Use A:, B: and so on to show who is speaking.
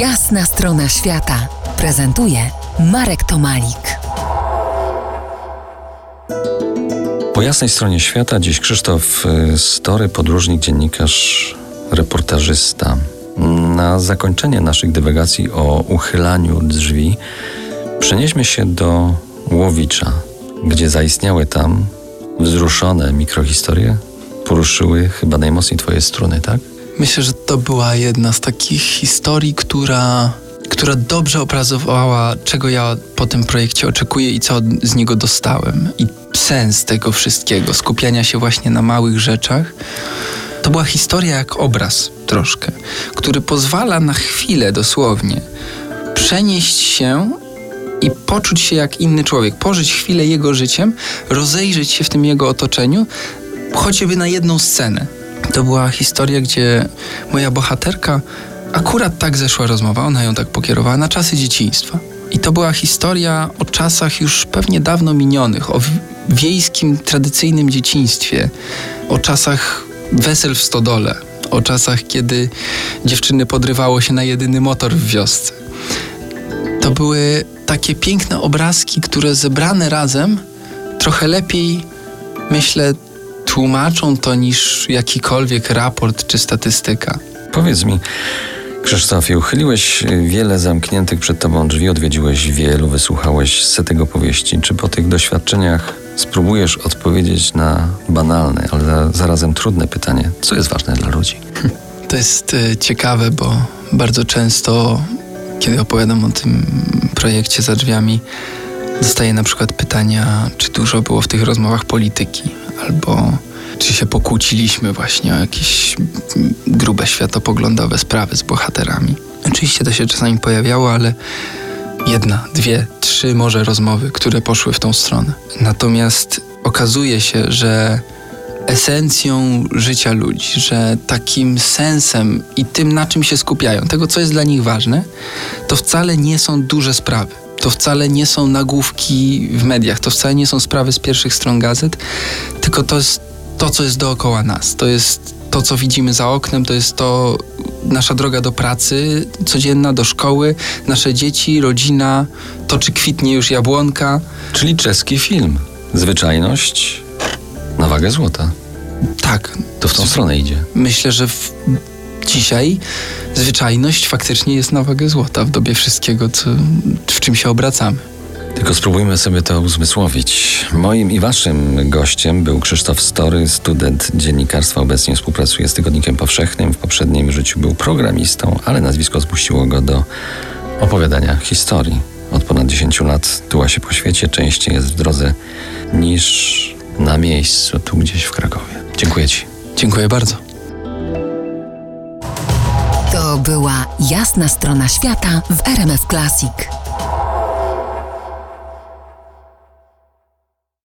A: Jasna strona świata prezentuje Marek Tomalik.
B: Po jasnej stronie świata dziś Krzysztof y, Story, podróżnik, dziennikarz, reportażysta. Na zakończenie naszych dywagacji o uchylaniu drzwi przenieśmy się do Łowicza, gdzie zaistniały tam wzruszone mikrohistorie poruszyły chyba najmocniej twoje struny, tak?
C: Myślę, że to była jedna z takich historii, która, która dobrze obrazowała, czego ja po tym projekcie oczekuję i co z niego dostałem. I sens tego wszystkiego, skupiania się właśnie na małych rzeczach. To była historia jak obraz troszkę, który pozwala na chwilę dosłownie przenieść się i poczuć się jak inny człowiek, pożyć chwilę jego życiem, rozejrzeć się w tym jego otoczeniu, choćby na jedną scenę. To była historia, gdzie moja bohaterka akurat tak zeszła rozmowa, ona ją tak pokierowała na czasy dzieciństwa. I to była historia o czasach już pewnie dawno minionych, o wiejskim, tradycyjnym dzieciństwie, o czasach wesel w stodole, o czasach, kiedy dziewczyny podrywało się na jedyny motor w wiosce. To były takie piękne obrazki, które zebrane razem trochę lepiej, myślę, tłumaczą to niż jakikolwiek raport czy statystyka.
B: Powiedz mi, Krzysztofie, uchyliłeś wiele zamkniętych przed tobą drzwi, odwiedziłeś wielu, wysłuchałeś setek opowieści. Czy po tych doświadczeniach spróbujesz odpowiedzieć na banalne, ale zarazem trudne pytanie, co jest ważne dla ludzi?
C: To jest e, ciekawe, bo bardzo często, kiedy opowiadam o tym projekcie za drzwiami, dostaję na przykład pytania, czy dużo było w tych rozmowach polityki, albo czy się pokłóciliśmy właśnie o jakieś grube światopoglądowe sprawy z bohaterami. Oczywiście to się czasami pojawiało, ale jedna, dwie, trzy może rozmowy, które poszły w tą stronę. Natomiast okazuje się, że esencją życia ludzi, że takim sensem i tym, na czym się skupiają, tego, co jest dla nich ważne, to wcale nie są duże sprawy. To wcale nie są nagłówki w mediach, to wcale nie są sprawy z pierwszych stron gazet, tylko to jest to, co jest dookoła nas. To jest to, co widzimy za oknem, to jest to nasza droga do pracy codzienna, do szkoły, nasze dzieci, rodzina, to czy kwitnie już jabłonka.
B: Czyli czeski film. Zwyczajność na wagę złota.
C: Tak.
B: To w tą stronę idzie.
C: Myślę, że w, dzisiaj zwyczajność faktycznie jest na wagę złota w dobie wszystkiego, co, w czym się obracamy.
B: Tylko spróbujmy sobie to uzmysłowić. Moim i waszym gościem był Krzysztof Story, student dziennikarstwa. Obecnie współpracuje z Tygodnikiem Powszechnym. W poprzednim życiu był programistą, ale nazwisko zmusiło go do opowiadania historii. Od ponad 10 lat tuła się po świecie, częściej jest w drodze niż na miejscu, tu gdzieś w Krakowie. Dziękuję Ci.
C: Dziękuję bardzo.
A: To była jasna strona świata w RMF Classic.